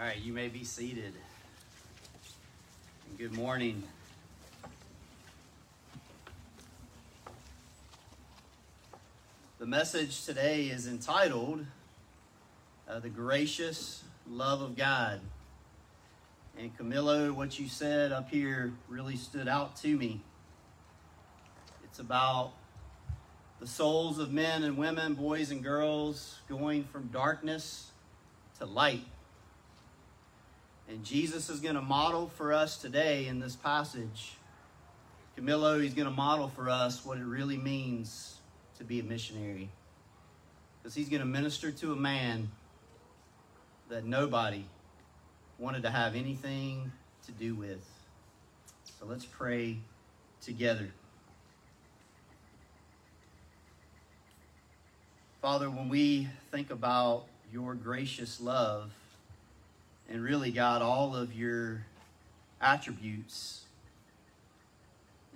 All right, you may be seated. And good morning. The message today is entitled uh, The Gracious Love of God. And Camilo, what you said up here really stood out to me. It's about the souls of men and women, boys and girls, going from darkness to light. And Jesus is going to model for us today in this passage. Camilo, he's going to model for us what it really means to be a missionary. Because he's going to minister to a man that nobody wanted to have anything to do with. So let's pray together. Father, when we think about your gracious love, and really, God, all of your attributes,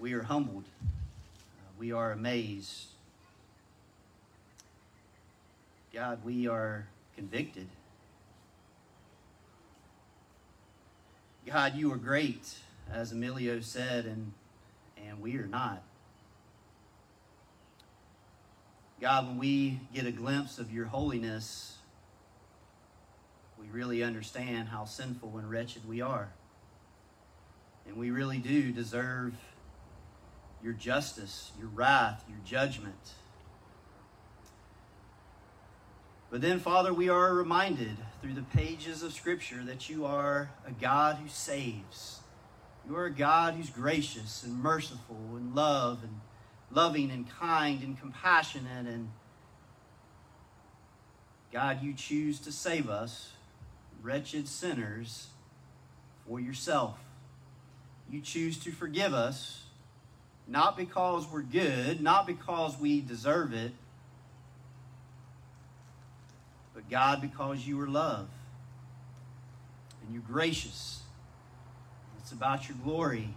we are humbled. Uh, we are amazed. God, we are convicted. God, you are great, as Emilio said, and, and we are not. God, when we get a glimpse of your holiness, we really understand how sinful and wretched we are. And we really do deserve your justice, your wrath, your judgment. But then, Father, we are reminded through the pages of Scripture that you are a God who saves. You are a God who's gracious and merciful and love and loving and kind and compassionate and God, you choose to save us, wretched sinners, for yourself. You choose to forgive us, not because we're good, not because we deserve it, but God, because you are love and you're gracious. It's about your glory.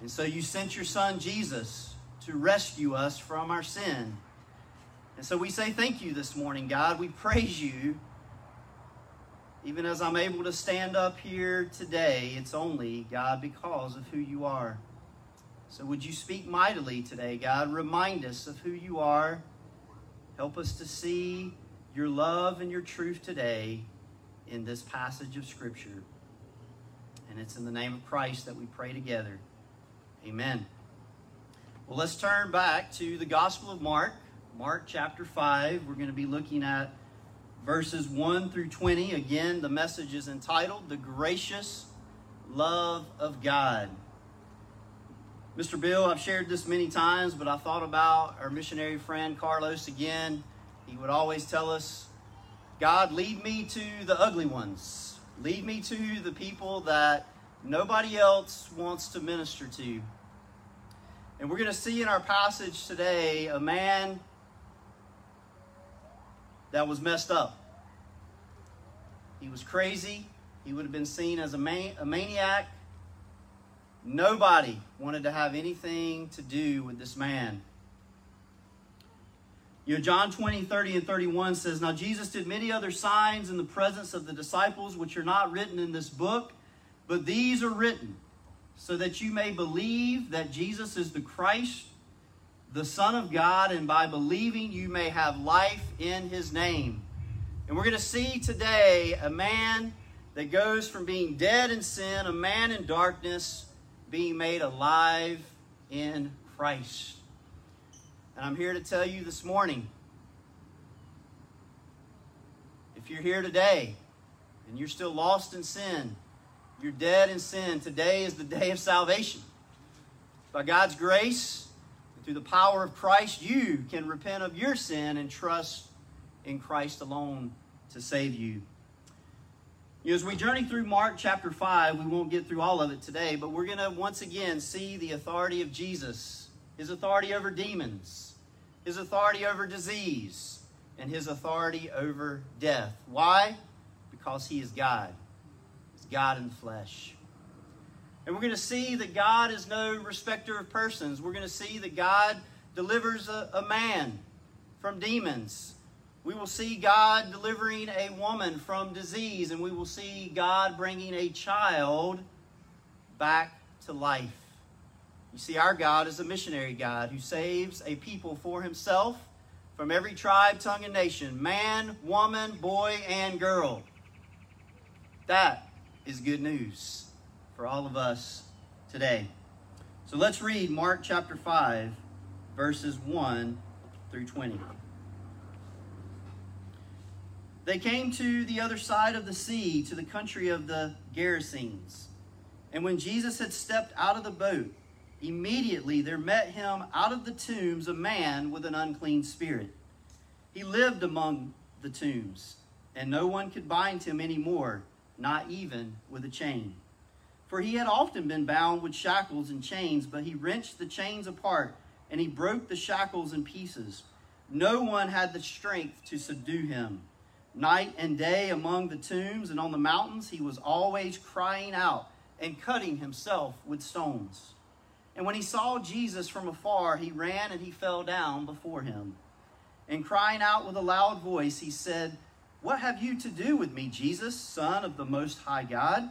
And so you sent your son Jesus to rescue us from our sin. And so we say thank you this morning, God. We praise you. Even as I'm able to stand up here today, it's only, God, because of who you are. So would you speak mightily today, God? Remind us of who you are. Help us to see your love and your truth today in this passage of Scripture. And it's in the name of Christ that we pray together. Amen. Well, let's turn back to the Gospel of Mark, Mark chapter 5. We're going to be looking at verses 1 through 20. Again, the message is entitled The Gracious Love of God. Mr. Bill, I've shared this many times, but I thought about our missionary friend Carlos again. He would always tell us, God, lead me to the ugly ones. Lead me to the people that nobody else wants to minister to. And we're going to see in our passage today a man that was messed up. He was crazy. He would have been seen as a, man- a maniac. Nobody wanted to have anything to do with this man. You know, John 20, 30, and 31 says, Now Jesus did many other signs in the presence of the disciples, which are not written in this book, but these are written so that you may believe that Jesus is the Christ, the Son of God, and by believing you may have life in his name. And we're going to see today a man that goes from being dead in sin, a man in darkness, being made alive in Christ. And I'm here to tell you this morning if you're here today and you're still lost in sin, you're dead in sin, today is the day of salvation. By God's grace, through the power of Christ, you can repent of your sin and trust in Christ alone to save you. As we journey through Mark chapter 5, we won't get through all of it today, but we're going to once again see the authority of Jesus, his authority over demons, his authority over disease, and his authority over death. Why? Because he is God. He's God in the flesh. And we're going to see that God is no respecter of persons. We're going to see that God delivers a, a man from demons We will see God delivering a woman from disease, and we will see God bringing a child back to life. You see, our God is a missionary God who saves a people for himself from every tribe, tongue, and nation man, woman, boy, and girl. That is good news for all of us today. So let's read Mark chapter 5, verses 1 through 20. They came to the other side of the sea, to the country of the Gerasenes. And when Jesus had stepped out of the boat, immediately there met him out of the tombs a man with an unclean spirit. He lived among the tombs, and no one could bind him any more, not even with a chain. For he had often been bound with shackles and chains, but he wrenched the chains apart, and he broke the shackles in pieces. No one had the strength to subdue him. Night and day among the tombs and on the mountains, he was always crying out and cutting himself with stones. And when he saw Jesus from afar, he ran and he fell down before him. And crying out with a loud voice, he said, What have you to do with me, Jesus, Son of the Most High God?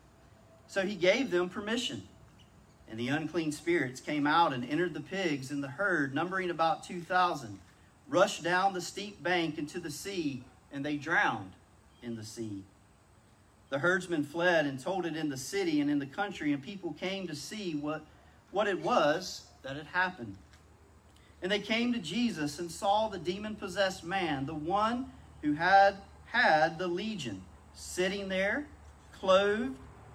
So he gave them permission. And the unclean spirits came out and entered the pigs, and the herd, numbering about 2,000, rushed down the steep bank into the sea, and they drowned in the sea. The herdsmen fled and told it in the city and in the country, and people came to see what, what it was that had happened. And they came to Jesus and saw the demon possessed man, the one who had had the legion, sitting there, clothed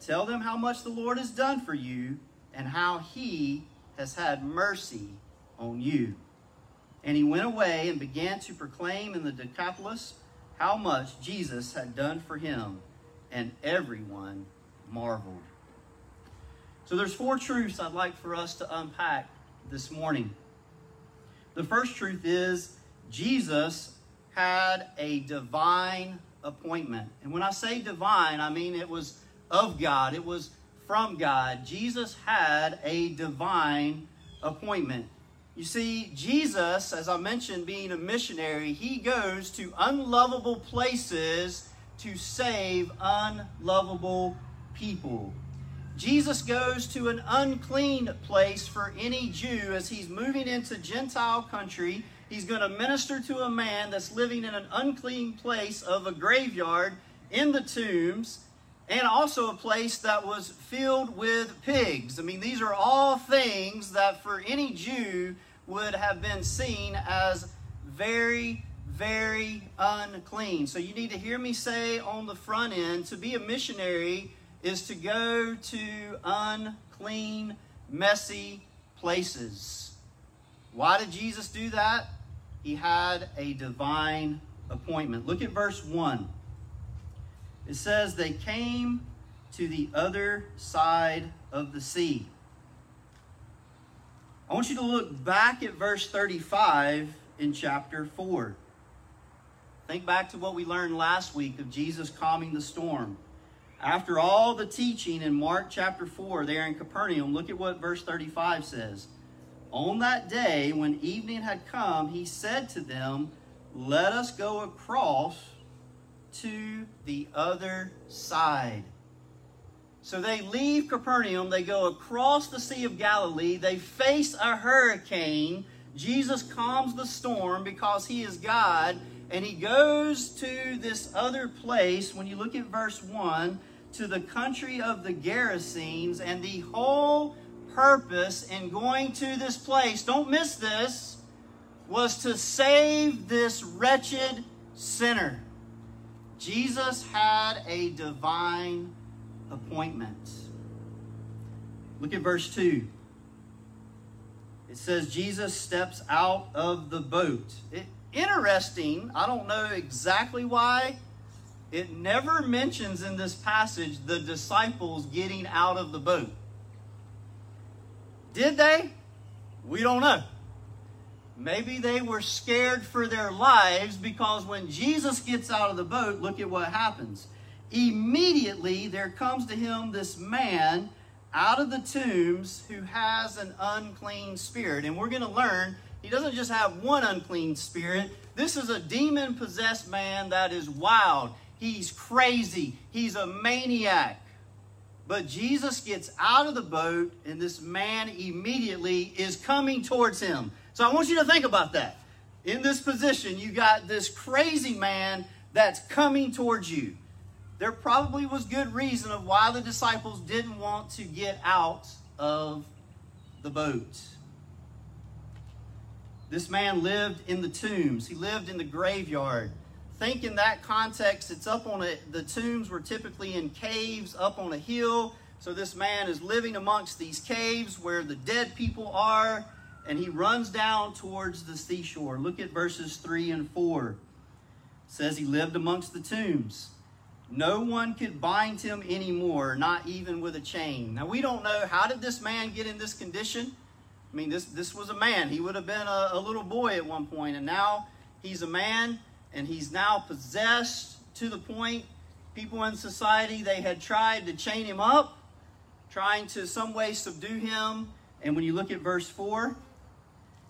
tell them how much the Lord has done for you, and how he has had mercy on you. And he went away and began to proclaim in the Decapolis how much Jesus had done for him and everyone marveled. So there's four truths I'd like for us to unpack this morning. The first truth is Jesus had a divine appointment. And when I say divine, I mean it was of God, it was from God. Jesus had a divine appointment. You see, Jesus, as I mentioned, being a missionary, he goes to unlovable places to save unlovable people. Jesus goes to an unclean place for any Jew as he's moving into Gentile country. He's going to minister to a man that's living in an unclean place of a graveyard in the tombs and also a place that was filled with pigs. I mean, these are all things that for any Jew would have been seen as very very unclean. So you need to hear me say on the front end to be a missionary is to go to unclean, messy places. Why did Jesus do that? He had a divine appointment. Look at verse 1. It says, They came to the other side of the sea. I want you to look back at verse 35 in chapter 4. Think back to what we learned last week of Jesus calming the storm. After all the teaching in Mark chapter 4 there in Capernaum, look at what verse 35 says. On that day, when evening had come, he said to them, Let us go across to the other side. So they leave Capernaum, they go across the Sea of Galilee, they face a hurricane. Jesus calms the storm because he is God and he goes to this other place. When you look at verse 1, to the country of the Gerasenes, and the whole purpose in going to this place, don't miss this, was to save this wretched sinner. Jesus had a divine appointment. Look at verse 2. It says Jesus steps out of the boat. It, interesting, I don't know exactly why. It never mentions in this passage the disciples getting out of the boat. Did they? We don't know. Maybe they were scared for their lives because when Jesus gets out of the boat, look at what happens. Immediately there comes to him this man out of the tombs who has an unclean spirit. And we're going to learn he doesn't just have one unclean spirit. This is a demon possessed man that is wild. He's crazy. He's a maniac. But Jesus gets out of the boat, and this man immediately is coming towards him. So I want you to think about that. In this position, you got this crazy man that's coming towards you. There probably was good reason of why the disciples didn't want to get out of the boat. This man lived in the tombs. He lived in the graveyard. Think in that context, it's up on a, the tombs were typically in caves up on a hill. So this man is living amongst these caves where the dead people are and he runs down towards the seashore. Look at verses 3 and 4. It says he lived amongst the tombs. No one could bind him anymore, not even with a chain. Now we don't know how did this man get in this condition? I mean, this this was a man. He would have been a, a little boy at one point, and now he's a man, and he's now possessed to the point people in society they had tried to chain him up, trying to some way subdue him. And when you look at verse 4,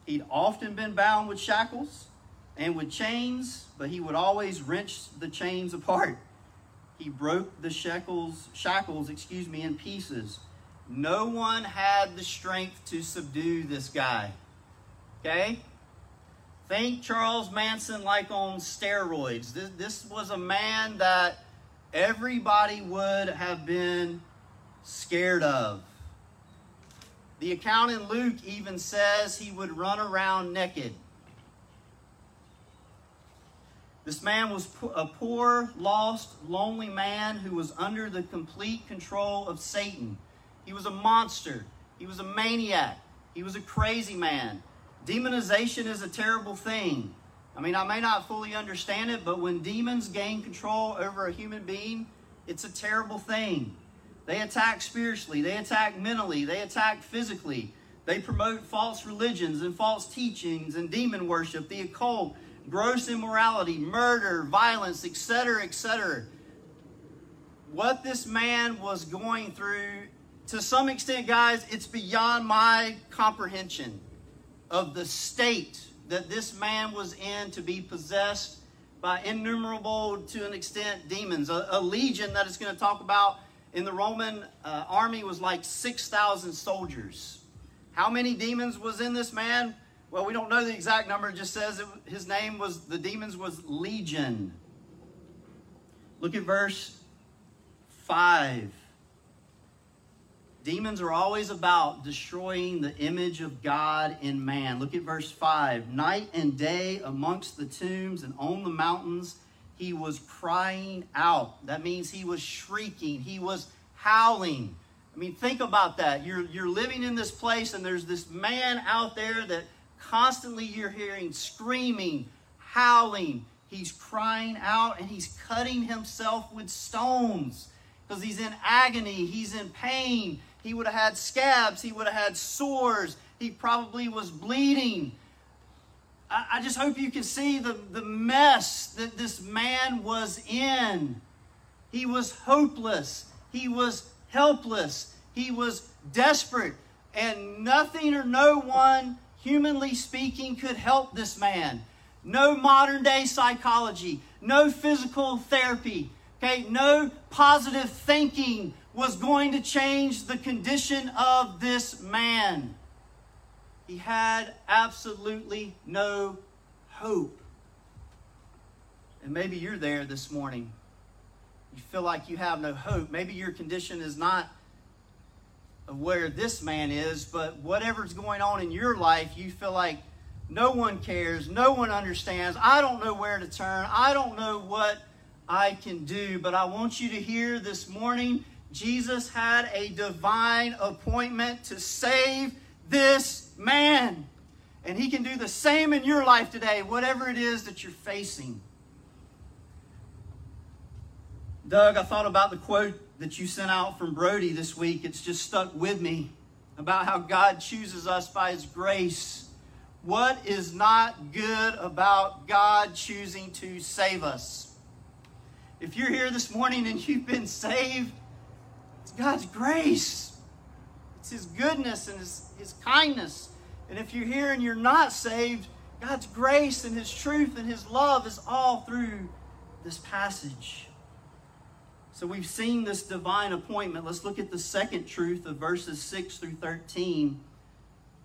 He'd often been bound with shackles and with chains, but he would always wrench the chains apart. He broke the shackles, shackles, excuse me, in pieces. No one had the strength to subdue this guy. Okay? Think Charles Manson like on steroids. This, this was a man that everybody would have been scared of. The account in Luke even says he would run around naked. This man was a poor, lost, lonely man who was under the complete control of Satan. He was a monster. He was a maniac. He was a crazy man. Demonization is a terrible thing. I mean, I may not fully understand it, but when demons gain control over a human being, it's a terrible thing. They attack spiritually, they attack mentally, they attack physically. They promote false religions and false teachings and demon worship, the occult, gross immorality, murder, violence, etc., etc. What this man was going through, to some extent, guys, it's beyond my comprehension of the state that this man was in to be possessed by innumerable, to an extent, demons. A, a legion that is going to talk about in the Roman uh, army was like 6,000 soldiers. How many demons was in this man? Well, we don't know the exact number. It just says it, his name was, the demons was Legion. Look at verse 5. Demons are always about destroying the image of God in man. Look at verse 5. Night and day amongst the tombs and on the mountains he was crying out. That means he was shrieking, he was howling. I mean, think about that. You're, you're living in this place, and there's this man out there that constantly you're hearing screaming, howling. He's crying out, and he's cutting himself with stones because he's in agony, he's in pain. He would have had scabs, he would have had sores, he probably was bleeding. I, just hope you can see the, the mess that this man was in. He was hopeless. He was helpless. He was desperate. And nothing or no one, humanly speaking, could help this man. No modern day psychology, no physical therapy, okay, no positive thinking was going to change the condition of this man. He had absolutely no hope. And maybe you're there this morning. You feel like you have no hope. Maybe your condition is not where this man is, but whatever's going on in your life, you feel like no one cares, no one understands. I don't know where to turn, I don't know what I can do. But I want you to hear this morning Jesus had a divine appointment to save this man. And he can do the same in your life today, whatever it is that you're facing. Doug, I thought about the quote that you sent out from Brody this week. It's just stuck with me about how God chooses us by his grace. What is not good about God choosing to save us? If you're here this morning and you've been saved, it's God's grace. It's His goodness and His, His kindness. And if you're here and you're not saved, God's grace and His truth and His love is all through this passage. So we've seen this divine appointment. Let's look at the second truth of verses 6 through 13.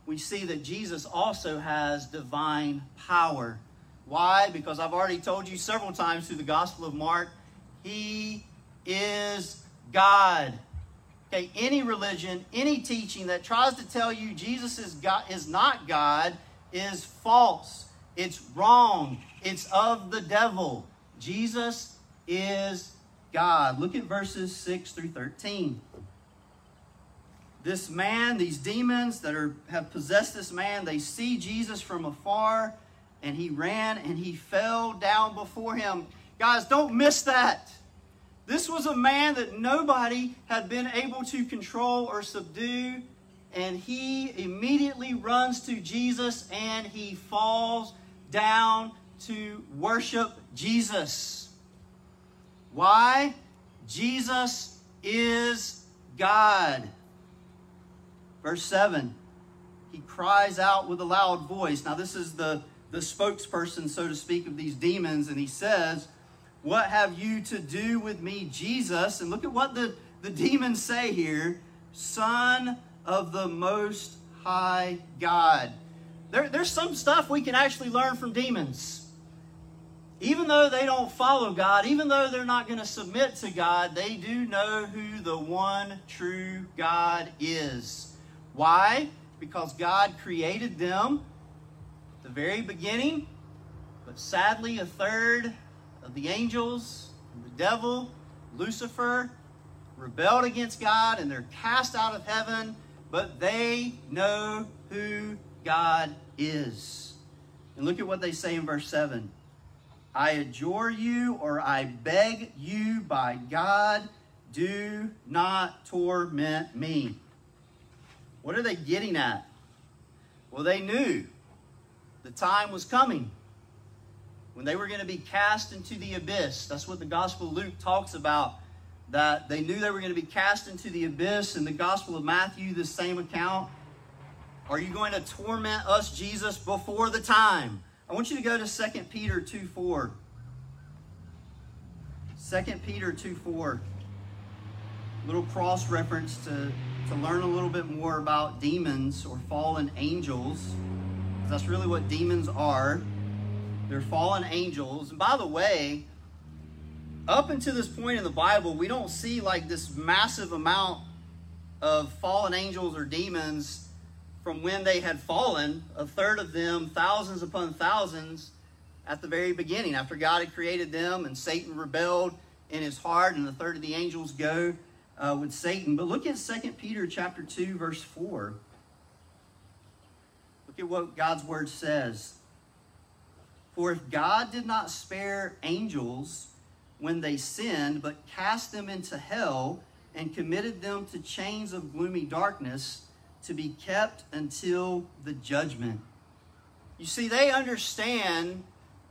We see that Jesus also has divine power. Why? Because I've already told you several times through the Gospel of Mark, He is God. Okay, any religion, any teaching that tries to tell you Jesus is God is not God is false. It's wrong. It's of the devil. Jesus is God. Look at verses 6 through 13. This man, these demons that are have possessed this man, they see Jesus from afar, and he ran and he fell down before him. Guys, don't miss that. This was a man that nobody had been able to control or subdue, and he immediately runs to Jesus and he falls down to worship Jesus. Why? Jesus is God. Verse 7 He cries out with a loud voice. Now, this is the, the spokesperson, so to speak, of these demons, and he says, what have you to do with me, Jesus? And look at what the, the demons say here Son of the Most High God. There, there's some stuff we can actually learn from demons. Even though they don't follow God, even though they're not going to submit to God, they do know who the one true God is. Why? Because God created them at the very beginning, but sadly, a third of the angels, the devil, Lucifer, rebelled against God and they're cast out of heaven, but they know who God is. And look at what they say in verse 7 I adjure you, or I beg you by God, do not torment me. What are they getting at? Well, they knew the time was coming when they were going to be cast into the abyss. That's what the Gospel of Luke talks about. That they knew they were going to be cast into the abyss. In the Gospel of Matthew, the same account. Are you going to torment us, Jesus, before the time? I want you to go to 2 Peter 2 4. 2 Peter 2 4. Little cross reference to, to learn a little bit more about demons or fallen angels. That's really what demons are. They're fallen angels. And by the way, up until this point in the Bible, we don't see like this massive amount of fallen angels or demons from when they had fallen, a third of them, thousands upon thousands, at the very beginning, after God had created them and Satan rebelled in his heart, and a third of the angels go uh, with Satan. But look at 2 Peter chapter 2, verse 4. Look at what God's word says. For if God did not spare angels when they sinned, but cast them into hell and committed them to chains of gloomy darkness to be kept until the judgment. You see, they understand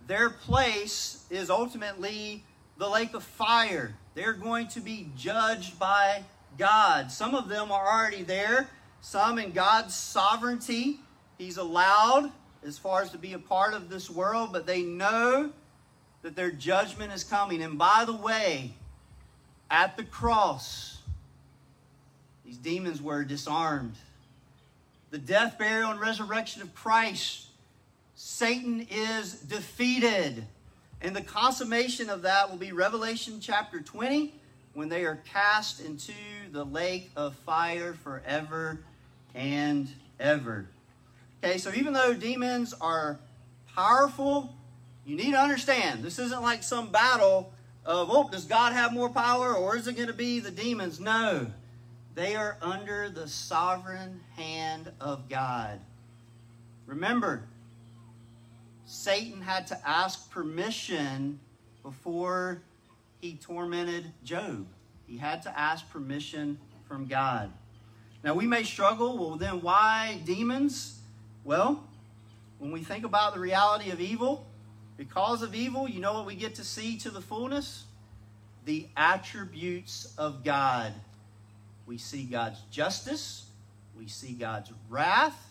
their place is ultimately the lake of fire. They're going to be judged by God. Some of them are already there, some in God's sovereignty. He's allowed as far as to be a part of this world, but they know that their judgment is coming. And by the way, at the cross, these demons were disarmed. The death, burial, and resurrection of Christ, Satan is defeated. And the consummation of that will be Revelation chapter 20 when they are cast into the lake of fire forever and ever. Okay, so even though demons are powerful, you need to understand this isn't like some battle of, oh, does God have more power or is it going to be the demons? No. They are under the sovereign hand of God. Remember, Satan had to ask permission before he tormented Job. He had to ask permission from God. Now, we may struggle. Well, then why demons? Well, when we think about the reality of evil, because of evil, you know what we get to see to the fullness? The attributes of God. We see God's justice, we see God's wrath,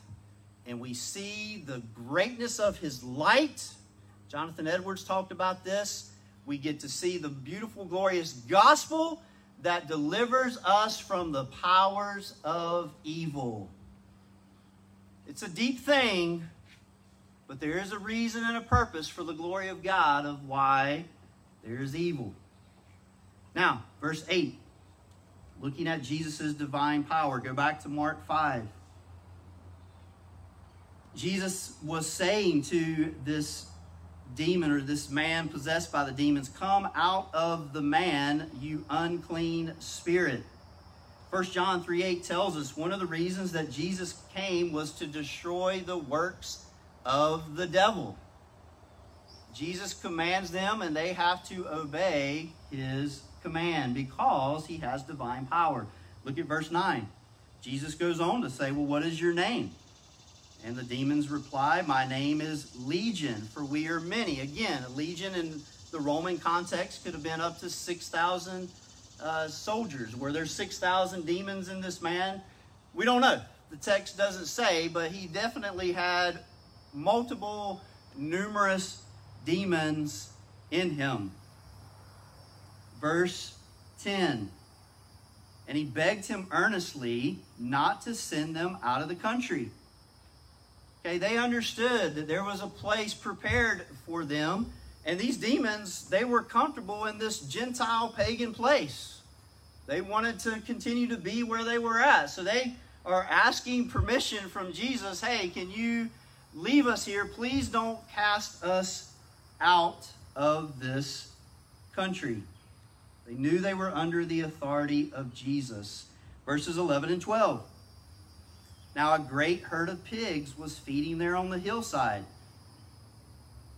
and we see the greatness of his light. Jonathan Edwards talked about this. We get to see the beautiful, glorious gospel that delivers us from the powers of evil. It's a deep thing, but there is a reason and a purpose for the glory of God of why there is evil. Now, verse 8, looking at Jesus' divine power, go back to Mark 5. Jesus was saying to this demon or this man possessed by the demons, Come out of the man, you unclean spirit. 1 John 3 8 tells us one of the reasons that Jesus came was to destroy the works of the devil. Jesus commands them and they have to obey his command because he has divine power. Look at verse 9. Jesus goes on to say, Well, what is your name? And the demons reply, My name is Legion, for we are many. Again, a legion in the Roman context could have been up to 6,000 uh, soldiers. Were there 6,000 demons in this man? We don't know. The text doesn't say, but he definitely had multiple, numerous demons in him. Verse 10 And he begged him earnestly not to send them out of the country. Okay, they understood that there was a place prepared for them, and these demons, they were comfortable in this Gentile pagan place. They wanted to continue to be where they were at. So they are asking permission from Jesus hey, can you leave us here? Please don't cast us out of this country. They knew they were under the authority of Jesus. Verses 11 and 12. Now a great herd of pigs was feeding there on the hillside.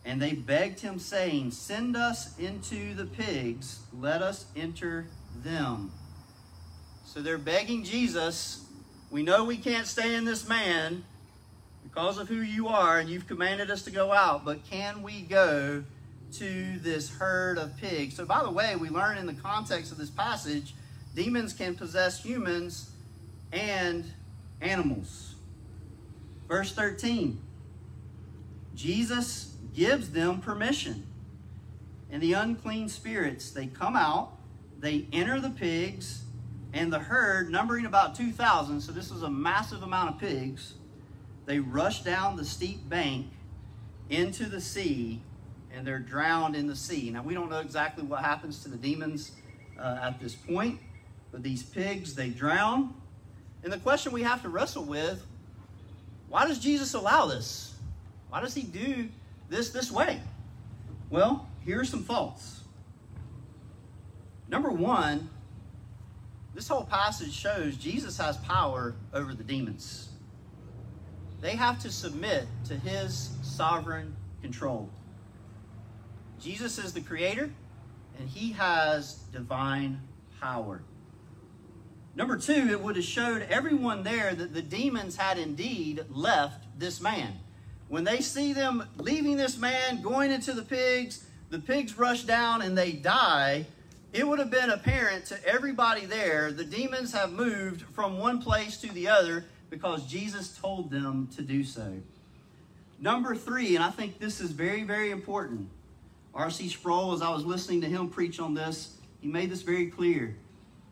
And they begged him, saying, Send us into the pigs, let us enter them. So they're begging Jesus, We know we can't stay in this man because of who you are, and you've commanded us to go out, but can we go to this herd of pigs? So, by the way, we learn in the context of this passage, demons can possess humans and animals. Verse 13 Jesus gives them permission. And the unclean spirits, they come out, they enter the pigs, and the herd, numbering about 2,000, so this is a massive amount of pigs, they rush down the steep bank into the sea, and they're drowned in the sea. Now, we don't know exactly what happens to the demons uh, at this point, but these pigs, they drown, and the question we have to wrestle with why does Jesus allow this? Why does he do this this way? Well, here are some thoughts. Number one, this whole passage shows Jesus has power over the demons. They have to submit to his sovereign control. Jesus is the creator, and he has divine power. Number two, it would have showed everyone there that the demons had indeed left this man. When they see them leaving this man, going into the pigs, the pigs rush down and they die, it would have been apparent to everybody there the demons have moved from one place to the other because Jesus told them to do so. Number three, and I think this is very, very important. R.C. Sproul, as I was listening to him preach on this, he made this very clear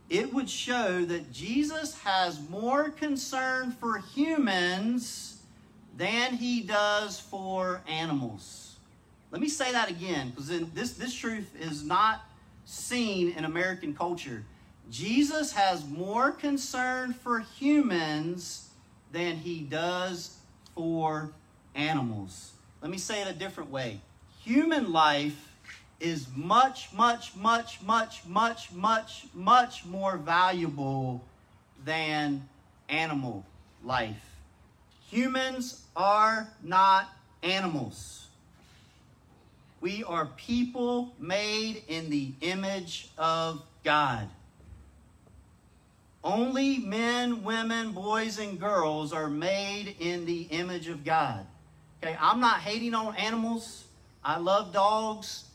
it would show that Jesus has more concern for humans than he does for animals. Let me say that again, because this, this truth is not seen in American culture. Jesus has more concern for humans than he does for animals. Let me say it a different way. Human life is much, much, much, much, much, much, much more valuable than animal life. Humans are not animals. We are people made in the image of God. Only men, women, boys, and girls are made in the image of God. Okay, I'm not hating on animals. I love dogs,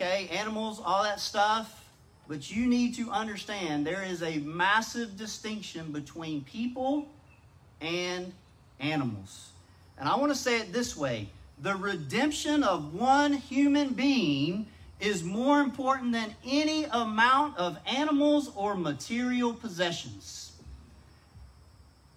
okay, animals, all that stuff. But you need to understand there is a massive distinction between people and animals. And I want to say it this way the redemption of one human being is more important than any amount of animals or material possessions.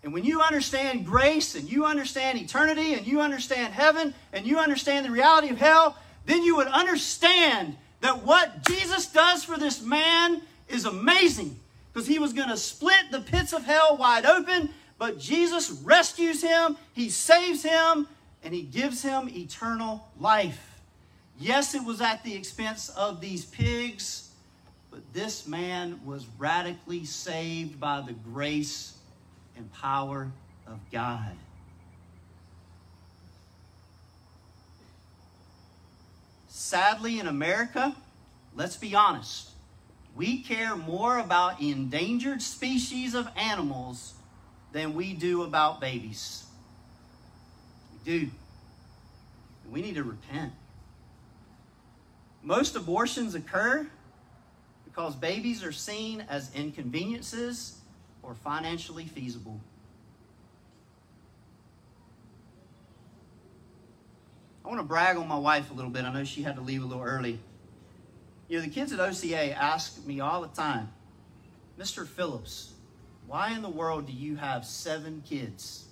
And when you understand grace and you understand eternity and you understand heaven and you understand the reality of hell, then you would understand that what Jesus does for this man is amazing because he was going to split the pits of hell wide open, but Jesus rescues him, he saves him, and he gives him eternal life. Yes, it was at the expense of these pigs, but this man was radically saved by the grace and power of God. Sadly, in America, let's be honest, we care more about endangered species of animals than we do about babies. We do. We need to repent. Most abortions occur because babies are seen as inconveniences or financially feasible. I want to brag on my wife a little bit. I know she had to leave a little early. You know, the kids at OCA ask me all the time, Mr. Phillips, why in the world do you have seven kids?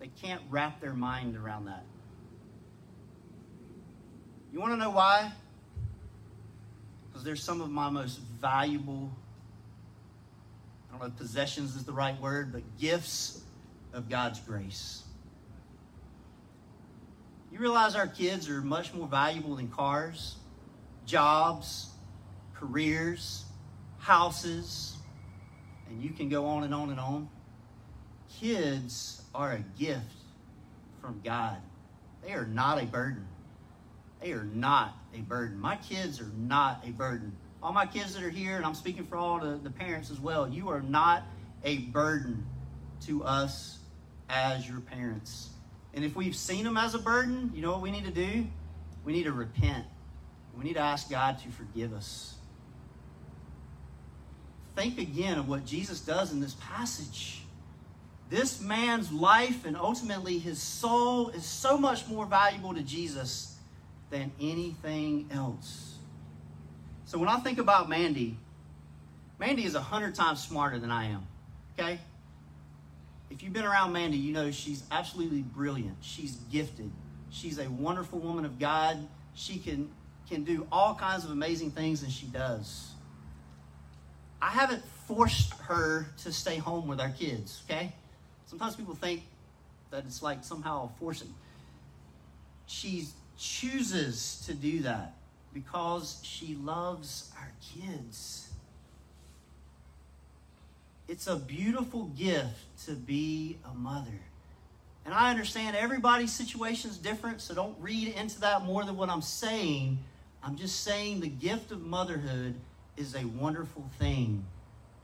They can't wrap their mind around that. You want to know why? Because they're some of my most valuable, I don't know if possessions is the right word, but gifts of God's grace. You realize our kids are much more valuable than cars, jobs, careers, houses, and you can go on and on and on. Kids are a gift from God. They are not a burden. They are not a burden. My kids are not a burden. All my kids that are here, and I'm speaking for all the, the parents as well, you are not a burden to us as your parents. And if we've seen them as a burden, you know what we need to do? We need to repent. We need to ask God to forgive us. Think again of what Jesus does in this passage. This man's life and ultimately his soul is so much more valuable to Jesus than anything else. So when I think about Mandy, Mandy is a hundred times smarter than I am. Okay? If you've been around Mandy, you know she's absolutely brilliant. She's gifted. She's a wonderful woman of God. She can, can do all kinds of amazing things, and she does. I haven't forced her to stay home with our kids, okay? Sometimes people think that it's like somehow forcing. She chooses to do that because she loves our kids. It's a beautiful gift to be a mother. And I understand everybody's situation is different, so don't read into that more than what I'm saying. I'm just saying the gift of motherhood is a wonderful thing.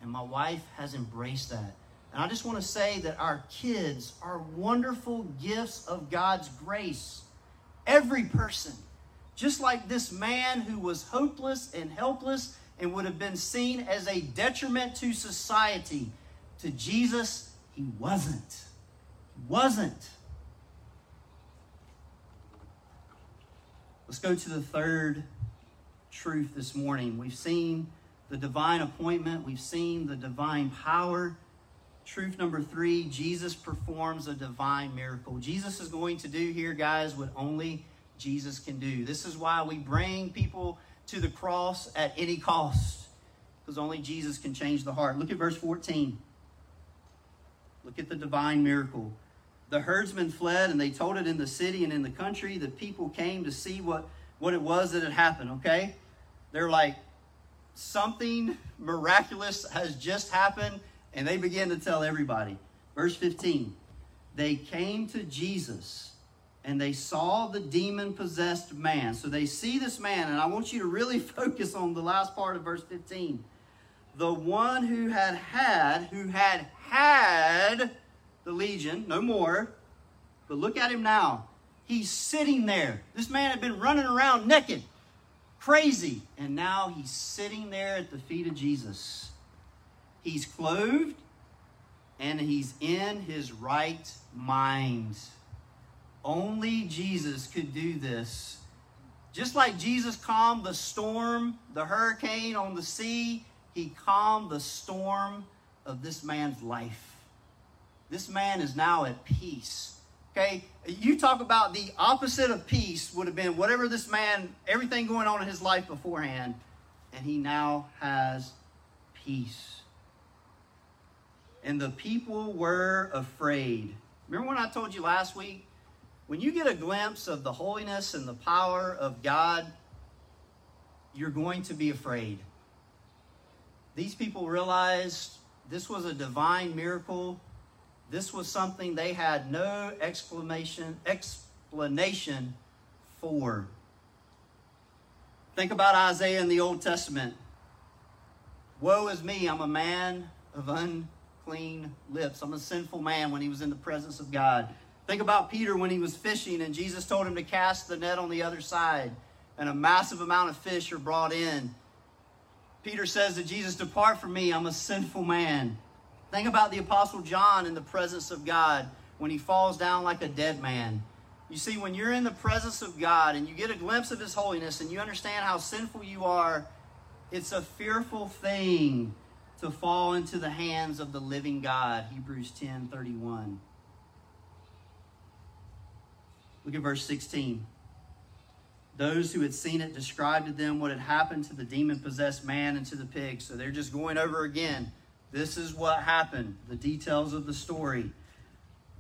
And my wife has embraced that. And I just want to say that our kids are wonderful gifts of God's grace. Every person. Just like this man who was hopeless and helpless and would have been seen as a detriment to society. To Jesus, he wasn't. He wasn't. Let's go to the third truth this morning. We've seen the divine appointment, we've seen the divine power. Truth number three Jesus performs a divine miracle. Jesus is going to do here, guys, what only Jesus can do. This is why we bring people to the cross at any cost, because only Jesus can change the heart. Look at verse 14. Look at the divine miracle. The herdsmen fled and they told it in the city and in the country. The people came to see what, what it was that had happened, okay? They're like, something miraculous has just happened, and they begin to tell everybody. Verse 15 They came to Jesus and they saw the demon possessed man. So they see this man, and I want you to really focus on the last part of verse 15. The one who had had, who had had the legion, no more, but look at him now. He's sitting there. This man had been running around naked, crazy, and now he's sitting there at the feet of Jesus. He's clothed and he's in his right mind. Only Jesus could do this. Just like Jesus calmed the storm, the hurricane on the sea, he calmed the storm of this man's life. This man is now at peace. Okay? You talk about the opposite of peace would have been whatever this man, everything going on in his life beforehand, and he now has peace. And the people were afraid. Remember when I told you last week when you get a glimpse of the holiness and the power of God, you're going to be afraid. These people realized this was a divine miracle. This was something they had no explanation explanation for. Think about Isaiah in the Old Testament. Woe is me, I'm a man of unclean lips. I'm a sinful man when he was in the presence of God. Think about Peter when he was fishing and Jesus told him to cast the net on the other side, and a massive amount of fish are brought in. Peter says to Jesus, Depart from me, I'm a sinful man. Think about the Apostle John in the presence of God when he falls down like a dead man. You see, when you're in the presence of God and you get a glimpse of His holiness and you understand how sinful you are, it's a fearful thing to fall into the hands of the living God. Hebrews 10 31. Look at verse 16. Those who had seen it described to them what had happened to the demon possessed man and to the pig. So they're just going over again. This is what happened, the details of the story.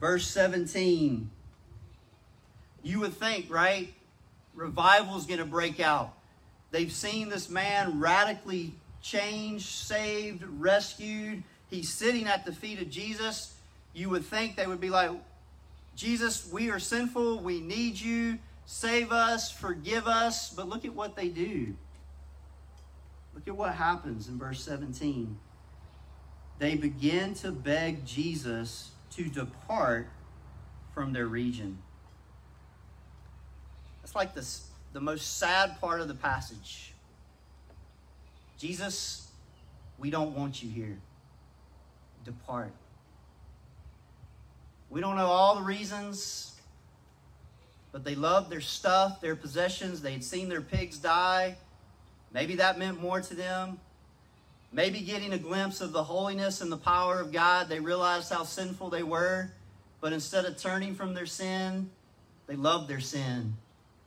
Verse 17. You would think, right? Revival's going to break out. They've seen this man radically changed, saved, rescued. He's sitting at the feet of Jesus. You would think they would be like, Jesus, we are sinful. We need you. Save us. Forgive us. But look at what they do. Look at what happens in verse 17. They begin to beg Jesus to depart from their region. That's like this, the most sad part of the passage. Jesus, we don't want you here. Depart. We don't know all the reasons, but they loved their stuff, their possessions. They had seen their pigs die. Maybe that meant more to them. Maybe getting a glimpse of the holiness and the power of God, they realized how sinful they were. But instead of turning from their sin, they loved their sin.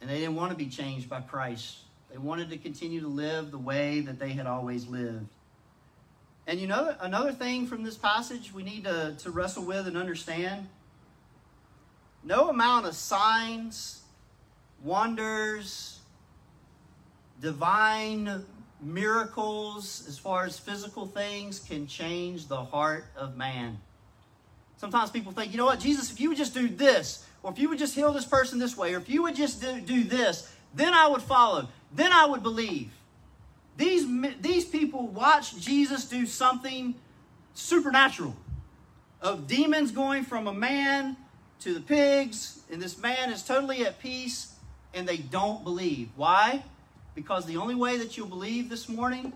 And they didn't want to be changed by Christ. They wanted to continue to live the way that they had always lived. And you know, another thing from this passage we need to, to wrestle with and understand no amount of signs, wonders, divine miracles, as far as physical things, can change the heart of man. Sometimes people think, you know what, Jesus, if you would just do this, or if you would just heal this person this way, or if you would just do, do this, then I would follow. Then I would believe. These, these people watched Jesus do something supernatural of demons going from a man to the pigs, and this man is totally at peace, and they don't believe. Why? Because the only way that you'll believe this morning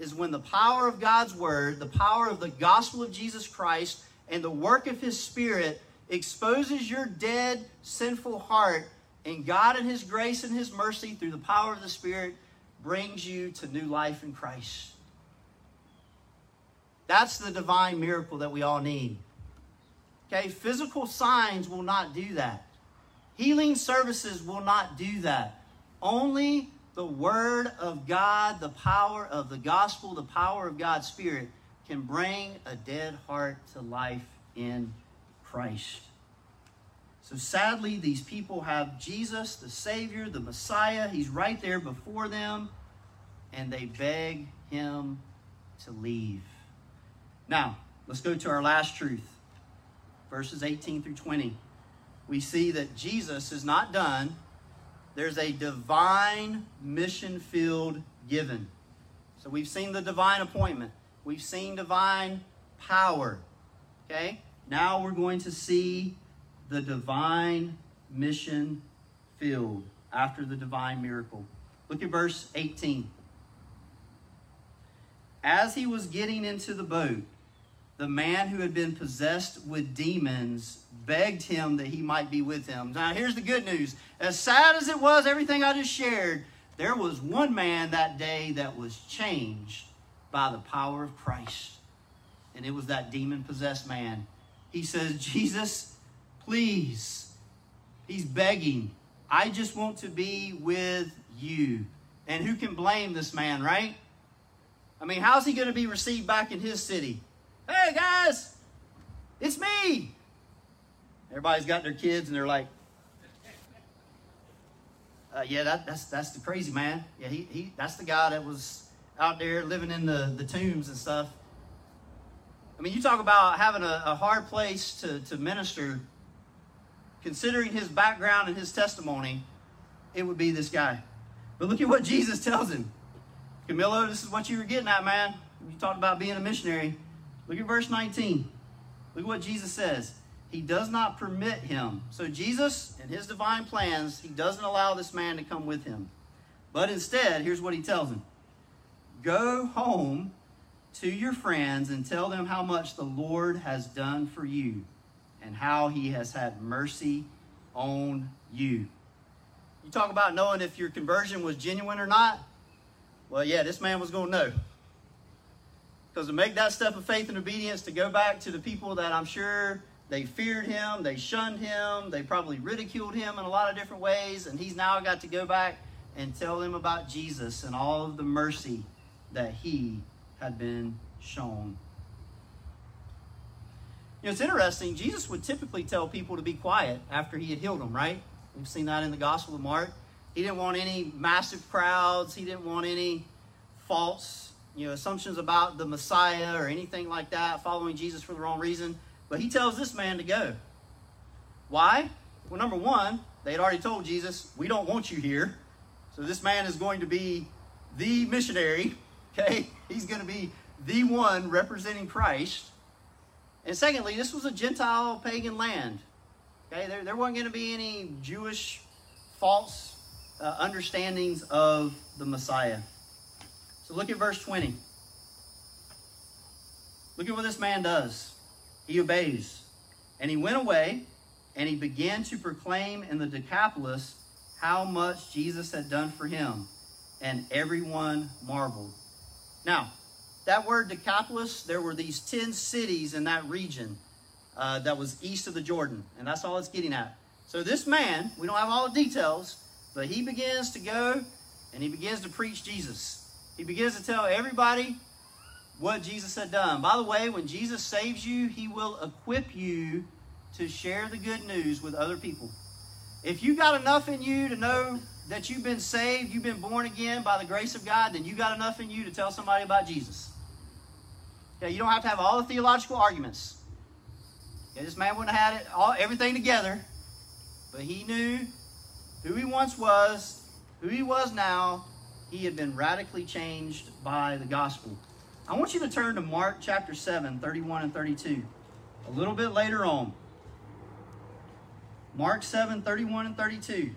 is when the power of God's word, the power of the gospel of Jesus Christ, and the work of his spirit exposes your dead, sinful heart, and God, in his grace and his mercy, through the power of the Spirit, brings you to new life in Christ. That's the divine miracle that we all need. Okay, physical signs will not do that. Healing services will not do that. Only the Word of God, the power of the gospel, the power of God's Spirit can bring a dead heart to life in Christ. So sadly, these people have Jesus, the Savior, the Messiah. He's right there before them, and they beg him to leave. Now, let's go to our last truth verses 18 through 20. We see that Jesus is not done there's a divine mission field given. So we've seen the divine appointment, we've seen divine power. Okay? Now we're going to see the divine mission field after the divine miracle. Look at verse 18. As he was getting into the boat, the man who had been possessed with demons begged him that he might be with him. Now, here's the good news. As sad as it was, everything I just shared, there was one man that day that was changed by the power of Christ. And it was that demon possessed man. He says, Jesus, please. He's begging. I just want to be with you. And who can blame this man, right? I mean, how's he going to be received back in his city? Hey, guys, it's me. Everybody's got their kids and they're like, uh, yeah, that, that's, that's the crazy man. Yeah, he, he, that's the guy that was out there living in the, the tombs and stuff. I mean, you talk about having a, a hard place to, to minister. Considering his background and his testimony, it would be this guy. But look at what Jesus tells him. Camilo, this is what you were getting at, man. You talked about being a missionary. Look at verse 19. Look at what Jesus says. He does not permit him. So, Jesus, in his divine plans, he doesn't allow this man to come with him. But instead, here's what he tells him Go home to your friends and tell them how much the Lord has done for you and how he has had mercy on you. You talk about knowing if your conversion was genuine or not. Well, yeah, this man was going to know. Because to make that step of faith and obedience, to go back to the people that I'm sure they feared him, they shunned him, they probably ridiculed him in a lot of different ways, and he's now got to go back and tell them about Jesus and all of the mercy that he had been shown. You know, it's interesting. Jesus would typically tell people to be quiet after he had healed them, right? We've seen that in the Gospel of Mark. He didn't want any massive crowds, he didn't want any false you know, assumptions about the Messiah or anything like that, following Jesus for the wrong reason. But he tells this man to go. Why? Well, number one, they had already told Jesus, we don't want you here. So this man is going to be the missionary, okay? He's going to be the one representing Christ. And secondly, this was a Gentile pagan land. Okay, there, there wasn't going to be any Jewish false uh, understandings of the Messiah. So look at verse 20. Look at what this man does. He obeys. And he went away and he began to proclaim in the Decapolis how much Jesus had done for him. And everyone marveled. Now, that word Decapolis, there were these 10 cities in that region uh, that was east of the Jordan. And that's all it's getting at. So this man, we don't have all the details, but he begins to go and he begins to preach Jesus. He begins to tell everybody what Jesus had done. By the way, when Jesus saves you, he will equip you to share the good news with other people. If you got enough in you to know that you've been saved, you've been born again by the grace of God, then you got enough in you to tell somebody about Jesus. Okay, you don't have to have all the theological arguments. Okay, this man wouldn't have had it all everything together, but he knew who he once was, who he was now, he had been radically changed by the gospel. I want you to turn to Mark chapter 7, 31 and 32. A little bit later on. Mark 7, 31 and 32.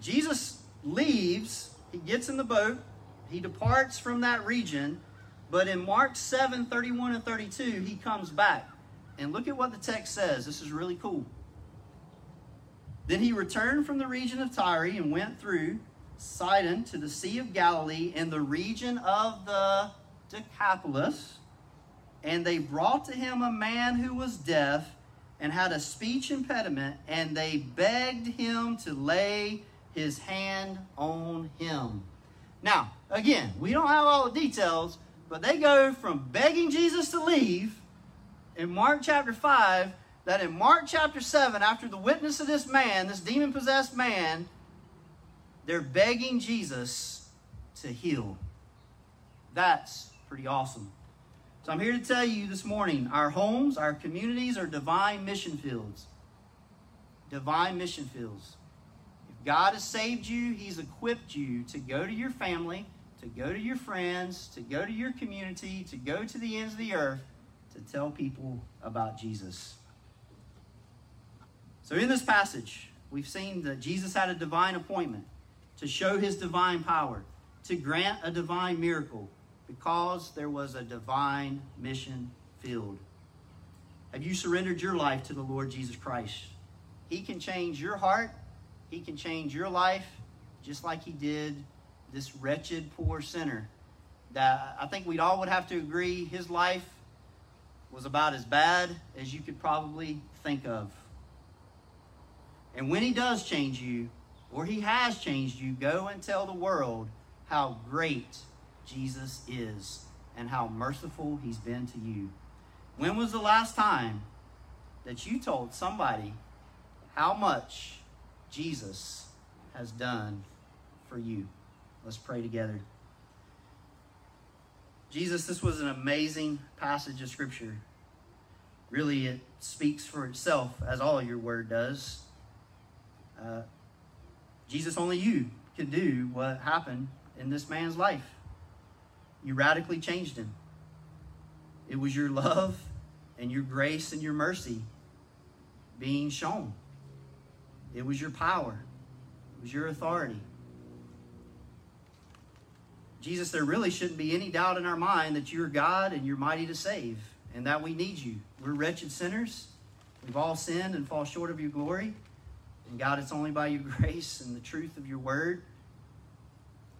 Jesus leaves, he gets in the boat, he departs from that region, but in Mark 7, 31 and 32, he comes back. And look at what the text says. This is really cool. Then he returned from the region of Tyre and went through Sidon to the Sea of Galilee in the region of the Decapolis. And they brought to him a man who was deaf and had a speech impediment, and they begged him to lay his hand on him. Now, again, we don't have all the details, but they go from begging Jesus to leave in Mark chapter 5 that in Mark chapter 7, after the witness of this man, this demon possessed man, they're begging Jesus to heal. That's pretty awesome. So I'm here to tell you this morning our homes, our communities are divine mission fields. Divine mission fields. If God has saved you, He's equipped you to go to your family, to go to your friends, to go to your community, to go to the ends of the earth, to tell people about Jesus. So, in this passage, we've seen that Jesus had a divine appointment to show his divine power, to grant a divine miracle, because there was a divine mission filled. Have you surrendered your life to the Lord Jesus Christ? He can change your heart, He can change your life, just like He did this wretched, poor sinner. That I think we'd all would have to agree his life was about as bad as you could probably think of. And when he does change you, or he has changed you, go and tell the world how great Jesus is and how merciful he's been to you. When was the last time that you told somebody how much Jesus has done for you? Let's pray together. Jesus, this was an amazing passage of Scripture. Really, it speaks for itself, as all your word does. Uh, Jesus, only you can do what happened in this man's life. You radically changed him. It was your love and your grace and your mercy being shown. It was your power. It was your authority. Jesus, there really shouldn't be any doubt in our mind that you're God and you're mighty to save and that we need you. We're wretched sinners. We've all sinned and fall short of your glory. And God, it's only by your grace and the truth of your word,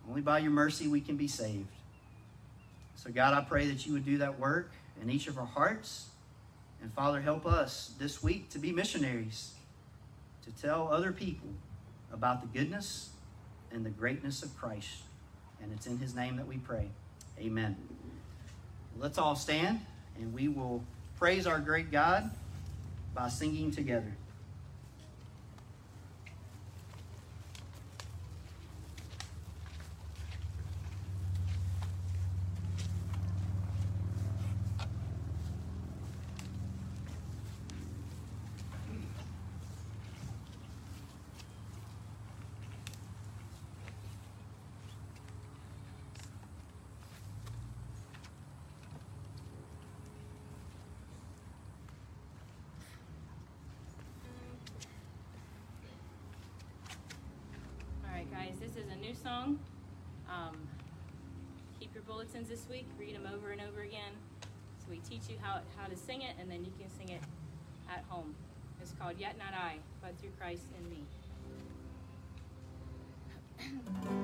only by your mercy we can be saved. So, God, I pray that you would do that work in each of our hearts. And, Father, help us this week to be missionaries, to tell other people about the goodness and the greatness of Christ. And it's in his name that we pray. Amen. Let's all stand and we will praise our great God by singing together. Bulletins this week, read them over and over again. So we teach you how, how to sing it, and then you can sing it at home. It's called Yet Not I, but through Christ in me.